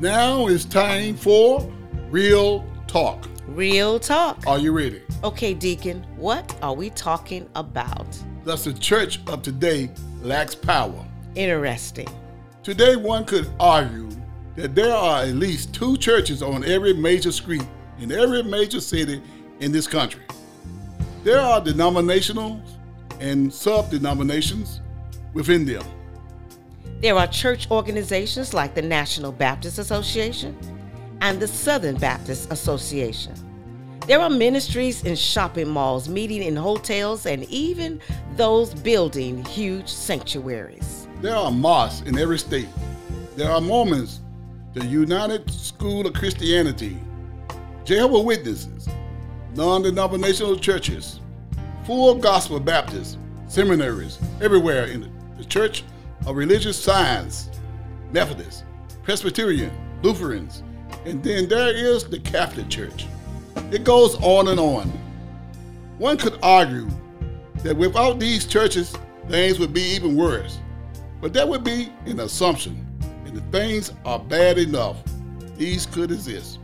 Now it's time for Real Talk. Real talk. Are you ready? Okay, Deacon, what are we talking about? Thus, the church of today lacks power. Interesting. Today, one could argue that there are at least two churches on every major street in every major city in this country. There are denominational and sub denominations within them. There are church organizations like the National Baptist Association and the Southern Baptist Association. There are ministries in shopping malls, meeting in hotels, and even those building huge sanctuaries. There are mosques in every state. There are Mormons, the Unity School of Christianity, Jehovah Witnesses, non-denominational churches, full gospel Baptists, seminaries, everywhere in the Church of Religious Science, Methodist, Presbyterian, Lutherans, and then there is the Catholic Church. It goes on and on. One could argue that without these churches, things would be even worse. But that would be an assumption, and if things are bad enough, these could exist.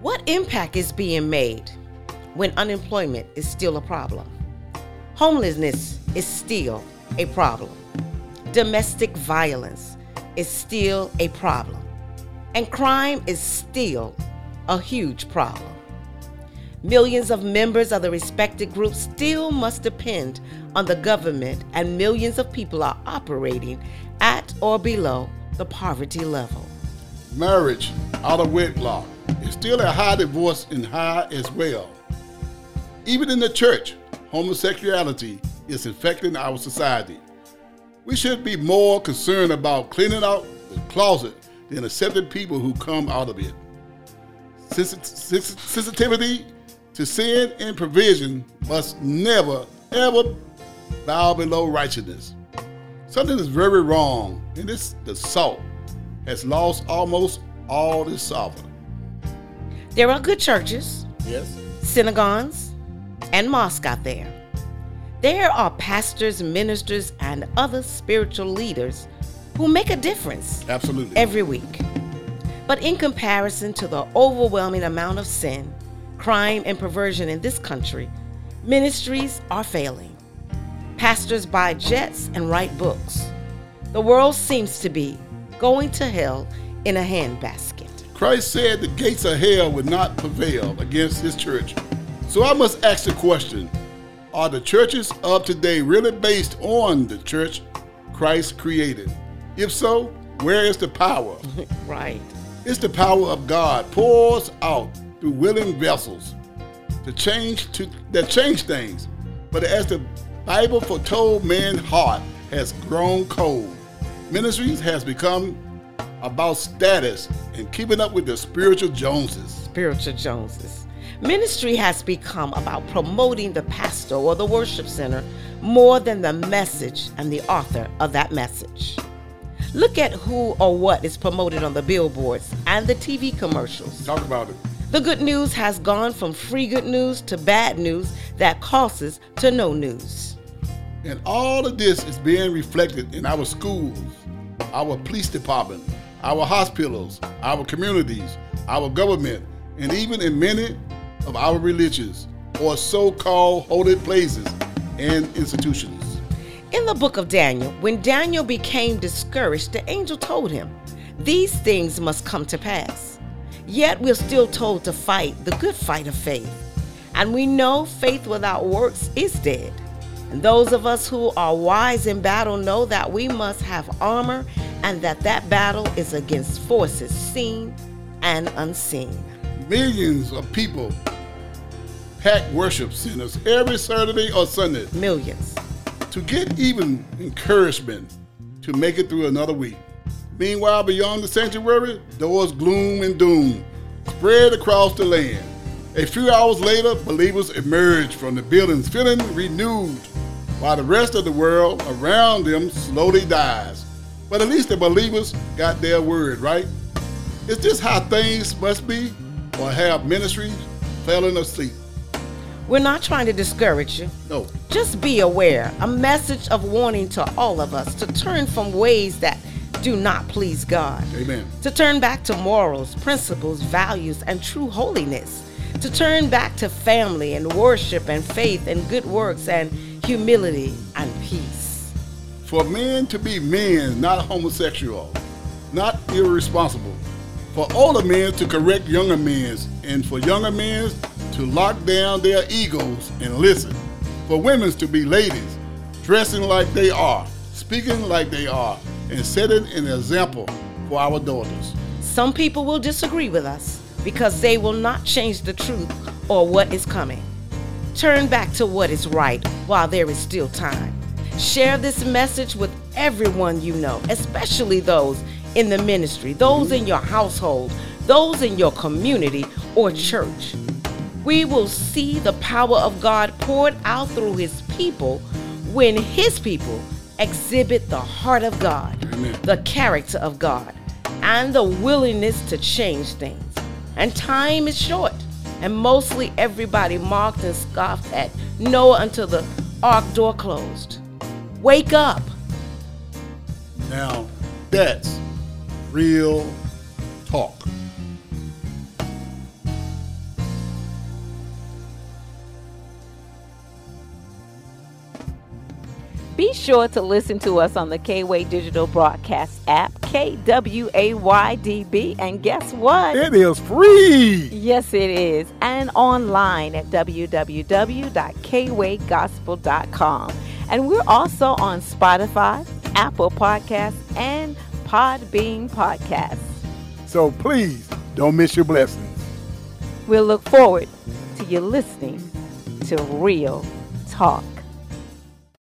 What impact is being made when unemployment is still a problem? Homelessness is still a problem. Domestic violence is still a problem. And crime is still a huge problem. Millions of members of the respected groups still must depend on the government, and millions of people are operating at or below the poverty level. Marriage out of wedlock is still a high divorce and high as well. Even in the church, homosexuality is infecting our society. We should be more concerned about cleaning out the closet than accepting people who come out of it. Sensitivity to sin and provision must never, ever bow below righteousness. Something is very wrong, and this the salt has lost almost all its savor. There are good churches, Yes? synagogues, and mosques out there. There are pastors, ministers, and other spiritual leaders who make a difference Absolutely. every week. But in comparison to the overwhelming amount of sin, crime, and perversion in this country, ministries are failing. Pastors buy jets and write books. The world seems to be going to hell in a handbasket. Christ said the gates of hell would not prevail against his church. So I must ask the question Are the churches of today really based on the church Christ created? If so, where is the power? right. It's the power of God pours out through willing vessels to change to that change things. But as the Bible foretold, man's heart has grown cold. Ministries has become about status and keeping up with the spiritual Joneses. Spiritual Joneses. Ministry has become about promoting the pastor or the worship center more than the message and the author of that message. Look at who or what is promoted on the billboards and the TV commercials. Talk about it. The good news has gone from free good news to bad news that causes to no news. And all of this is being reflected in our schools, our police department, our hospitals, our communities, our government, and even in many of our religions or so called holy places and institutions. In the book of Daniel, when Daniel became discouraged, the angel told him, These things must come to pass. Yet we're still told to fight the good fight of faith. And we know faith without works is dead. And those of us who are wise in battle know that we must have armor and that that battle is against forces seen and unseen. Millions of people pack worship centers every Saturday or Sunday Millions. to get even encouragement to make it through another week. Meanwhile, beyond the sanctuary, was gloom and doom spread across the land. A few hours later, believers emerged from the buildings feeling renewed, while the rest of the world around them slowly dies. But at least the believers got their word, right? Is this how things must be? Or have ministries fallen asleep? We're not trying to discourage you. No. Just be aware, a message of warning to all of us to turn from ways that do not please God. Amen. To turn back to morals, principles, values, and true holiness. To turn back to family and worship and faith and good works and humility and peace. For men to be men, not homosexual, not irresponsible. For older men to correct younger men, and for younger men to lock down their egos and listen. For women to be ladies, dressing like they are, speaking like they are, and setting an example for our daughters. Some people will disagree with us because they will not change the truth or what is coming. Turn back to what is right while there is still time. Share this message with everyone you know, especially those in the ministry, those in your household, those in your community or church. We will see the power of God poured out through His people when His people exhibit the heart of God, Amen. the character of God, and the willingness to change things. And time is short, and mostly everybody mocked and scoffed at Noah until the ark door closed. Wake up. Now, that's real talk. Be sure to listen to us on the Kway Digital Broadcast app, KWAYDB, and guess what? It is free. Yes, it is. And online at www.kwaygospel.com. And we're also on Spotify, Apple Podcasts, and Podbean Podcasts. So please don't miss your blessings. We'll look forward to you listening to Real Talk.